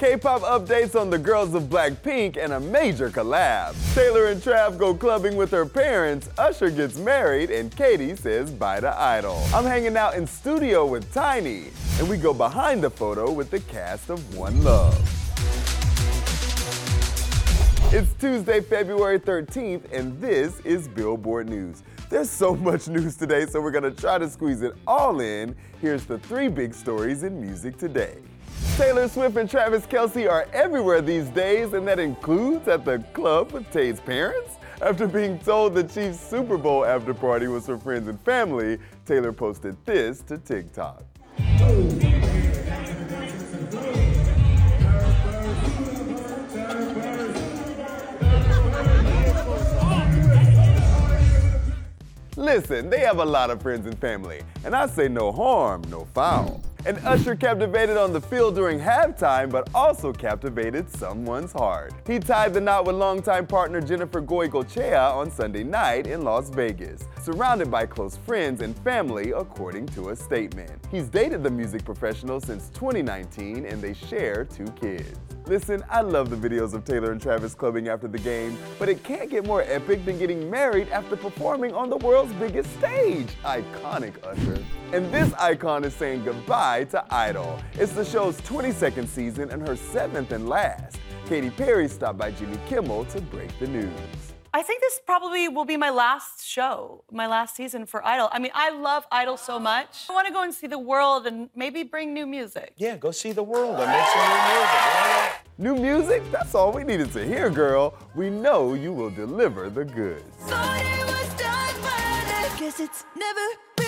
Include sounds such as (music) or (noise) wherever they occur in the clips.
K-pop updates on the girls of Blackpink and a major collab. Taylor and Trav go clubbing with her parents, Usher gets married, and Katy says bye to Idol. I'm hanging out in studio with Tainy, and we go behind the photo with the cast of One Love. It's Tuesday, February 13th, and this is Billboard News. There's so much news today, so we're gonna try to squeeze it all in. Here's the three big stories in music today. Taylor Swift and Travis Kelce are everywhere these days, and that includes at the club with Tay's parents. After being told the Chiefs Super Bowl after party was for friends and family, Taylor posted this to TikTok. Listen, they have a lot of friends and family, and I say no harm, no foul. And Usher captivated on the field during halftime, but also captivated someone's heart. He tied the knot with longtime partner Jennifer Goicoechea on Sunday night in Las Vegas, surrounded by close friends and family, according to a statement. He's dated the music professional since 2019, and they share two kids. Listen, I love the videos of Taylor and Travis clubbing after the game, but it can't get more epic than getting married after performing on the world's biggest stage. Iconic Usher. And this icon is saying goodbye to Idol. It's the show's 22nd season and her seventh and last. Katy Perry stopped by Jimmy Kimmel to break the news. I think this probably will be my last show, my last season for Idol. I mean, I love Idol so much. I want to go and see the world and maybe bring new music. Yeah, go see the world and make some new music. Why? New music? That's all we needed to hear, girl. We know you will deliver the goods. Thought it was done, but I guess it's never really over.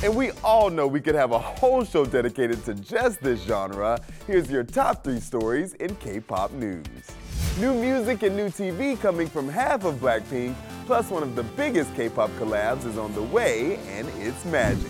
And we all know we could have a whole show dedicated to just this genre. Here's your top three stories in K-pop news. New music and new TV coming from half of Blackpink, plus one of the biggest K-pop collabs is on the way, and it's magic.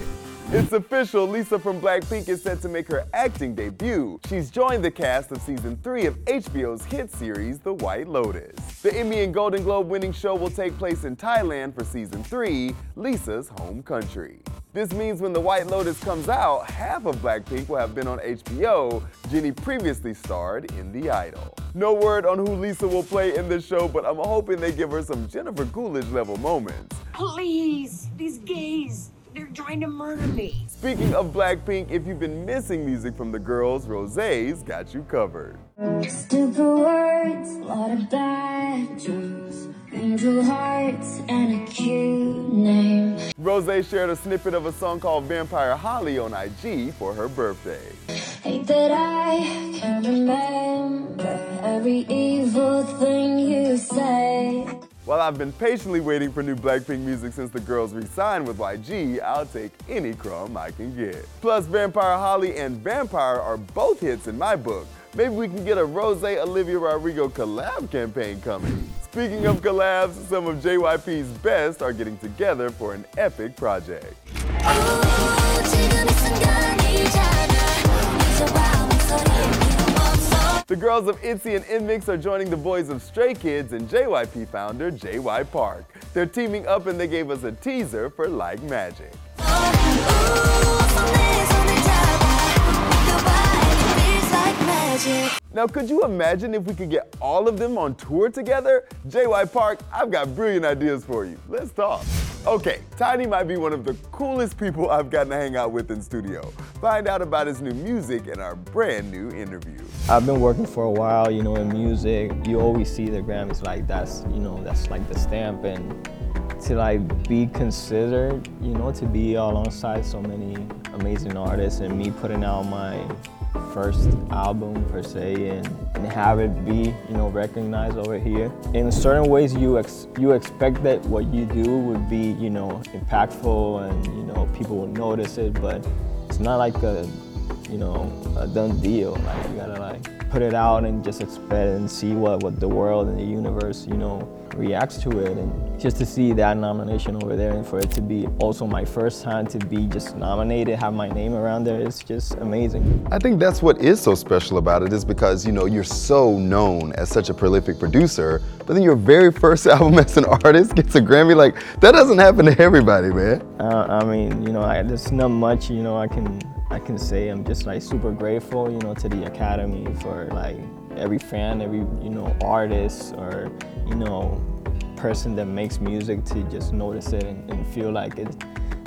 It's official, Lisa from Blackpink is set to make her acting debut. She's joined the cast of season 3 of HBO's hit series, The White Lotus. The Emmy and Golden Globe winning show will take place in Thailand for season 3, Lisa's home country. This means when The White Lotus comes out, half of Blackpink will have been on HBO. Jennie previously starred in The Idol. No word on who Lisa will play in the show, but I'm hoping they give her some Jennifer Coolidge level moments. Please, these gays, they're trying to murder me. Speaking of Blackpink, if you've been missing music from the girls, Rosé's got you covered. Stupid words, a lot of bad jokes. Angel hearts and a cute name. Rosé shared a snippet of a song called Vampire Holly on IG for her birthday. Hate that I can remember every evil thing you say. While I've been patiently waiting for new Blackpink music since the girls re-signed with YG, I'll take any crumb I can get. Plus, Vampire Holly and Vampire are both hits in my book. Maybe we can get a Rosé Olivia Rodrigo collab campaign coming. Speaking of collabs, some of JYP's best are getting together for an epic project. 오, The girls of ITZY and NMIXX are joining the boys of Stray Kids and JYP founder JY Park. They're teaming up and they gave us a teaser for Like Magic. Now, could you imagine if we could get all of them on tour together? JY Park, I've got brilliant ideas for you. Let's talk. Okay, Tainy might be one of the coolest people I've gotten to hang out with in studio. Find out about his new music in our brand new interview. I've been working for a while, you know, in music. You always see the Grammys like that's, you know, that's like the stamp and to like be considered, you know, to be alongside so many amazing artists and me putting out my first album per se and, and have it be, you know, recognized over here. In certain ways you ex- you expect that what you do would be, you know, impactful and, you know, people will notice it, but it's not like a you know, a done deal. Like you gotta like put it out and just expect and see what, what the world and the universe, you know, reacts to it. And just to see that nomination over there and for it to be also my first time to be just nominated, have my name around there, it's just amazing. I think that's what is so special about it is because you know you're so known as such a prolific producer, but then your very first (laughs) album as an artist gets a Grammy. Like that doesn't happen to everybody, man. Uh, I mean, you know, I, there's not much, you know, I can I can say I'm just like super grateful, you know, to the Academy for like every fan, every, you know, artist or, you know, person that makes music to just notice it and, and feel like it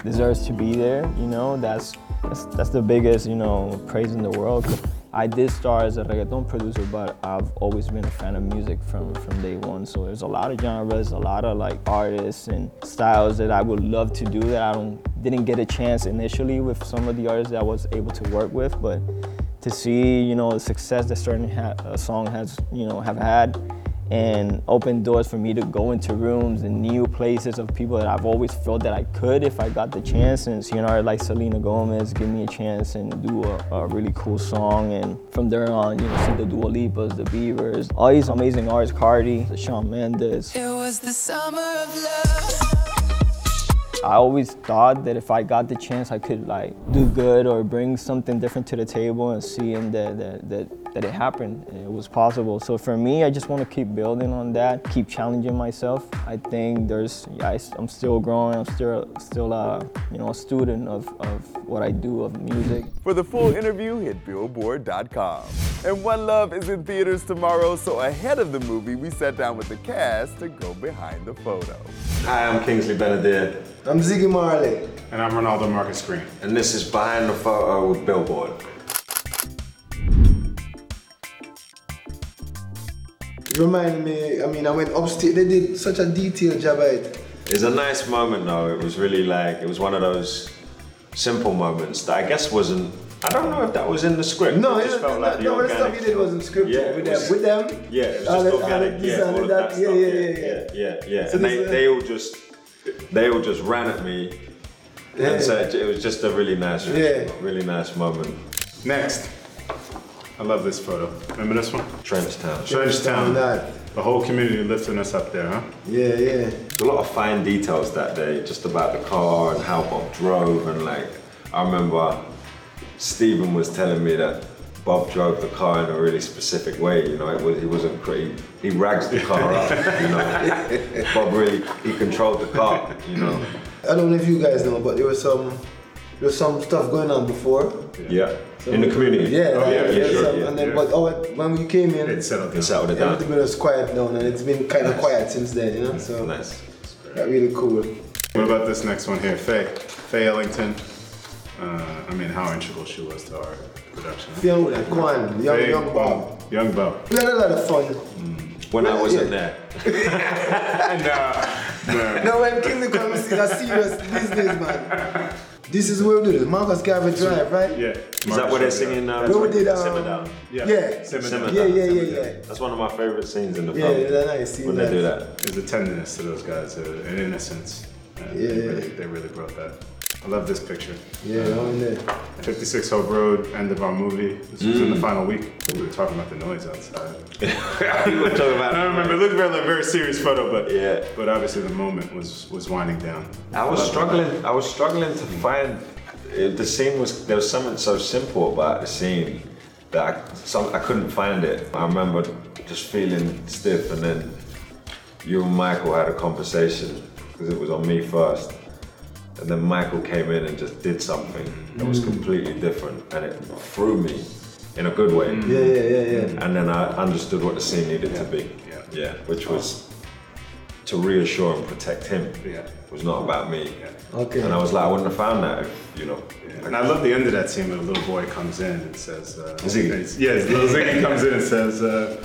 deserves to be there, you know, that's, that's, that's the biggest, you know, praise in the world. I did start as a reggaeton producer, but I've always been a fan of music from, from day one. So there's a lot of genres, a lot of like artists and styles that I would love to do that I don't didn't get a chance initially with some of the artists that I was able to work with. But to see, you know, the success that certain ha- a song has, you know, have had and open doors for me to go into rooms and new places of people that I've always felt that I could if I got the chance. And you know, like Selena Gomez give me a chance and do a, a really cool song. And from there on, you know, see the Dua Lipas, the Biebers, all these amazing artists, Cardi, Shawn Mendes. It was the summer of love. I always thought that if I got the chance, I could like do good or bring something different to the table and seeing that that, that, that it happened, and it was possible. So for me, I just want to keep building on that, keep challenging myself. I think there's, I, am still growing. I'm still still uh, you know a student of, of what I do of music. For the full interview, hit Billboard.com. And One Love is in theaters tomorrow, so ahead of the movie, we sat down with the cast to go behind the photo. Hi, I'm Kingsley Ben-Adir, I'm Ziggy Marley. And I'm Reinaldo Marcus Green. and this is Behind the Photo with Billboard. It reminded me, I mean, I went upstate, they did such a detailed job at it. It's a nice moment though. It was really like, it was one of those simple moments that I guess wasn't, I don't know if that was in the script. No, it it, just no, felt no, like the no, the organic stuff you did wasn't scripted Yeah, with was- them. With them? Yeah, it was all just that- organic. that Yeah, and all of that. that Yeah, stuff. yeah, yeah, yeah, yeah, yeah. So and they, this is- they all just, they all just ran at me. Yeah. And so it was just a really nice, Yeah. really nice moment. Next. I love this photo. Remember this one? Trench Town. Trenchtown. that. The whole community lifting us up there, huh? Yeah, yeah. There's a lot of fine details that day, just about the car and how Bob drove, and like I remember Stephen was telling me that Bob drove the car in a really specific way. You know, it was he wasn't pretty. He rags the car up. You know, (laughs) Bob really he controlled the car. You know, I don't know if you guys know, but there was some, there was some stuff going on before. yeah, in the community. Yeah, Oh, like, yeah, yeah, sure, some- yeah, and then, yeah. but oh, when we came in, It settled They down. settled it down. everything was quiet down, and it's been kind of quiet since then, you know. So Nice. that really cool. What about this next one here? Faye. Faye Ellington. Uh, I mean, how integral she was to our production. huh? Young, like, Kwan, young, Faye, young Bob. Young Bob. We had a lot of fun. When I wasn't yeah. there. (laughs) no, no. Now when Kingdom comes, it's a serious business, man. This is where we do this. Marcus Garvey Drive, right? Yeah. Is that what they're singing now? Where we did, um, Simmer Down. Yeah. Yeah. Simmer Simmer Down. Yeah, yeah, yeah, yeah. That's one of my favorite scenes in the Yeah, film. they're nice. when they do that. There's a tenderness to those guys, uh, an innocence. Uh, Yeah, they, really, they really brought that. I love this picture. Yeah, I'm in there. 56 Hope Road, end of our movie. This was in the mm. final week. We were talking about the noise outside. (laughs) we were talking about. I don't remember. It looked very, like a very serious photo, but Yeah. But obviously the moment was was winding down. I was struggling. I was struggling to find. It, the scene was there was something so simple about the scene that I, some, I couldn't find it. I remember just feeling stiff, and then you and Michael had a conversation because it was on me first, and then Michael came in and just did something that was completely different, and it threw me in a good way. Yeah, yeah, yeah, yeah. And then I understood what the scene needed to be. Yeah. Yeah, which was to reassure and protect him. Yeah. It was not about me. Okay. And I was like, I wouldn't have found that if, you know. And I love the end of that scene where the little boy comes in and says, uh, Ziggy. Yes, little Ziggy comes in and says, uh,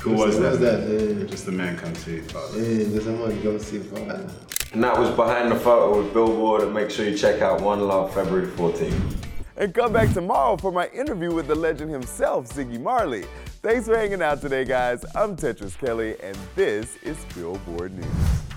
"Who was Who that?" was that? Yeah. Just the man come to you, father. Yeah, there's someone go see Father. And that was behind the photo with Billboard. And make sure you check out One Love February 14th. And come back tomorrow for my interview with the legend himself, Ziggy Marley. Thanks for hanging out today, guys. I'm Tetris Kelly, and this is Billboard News.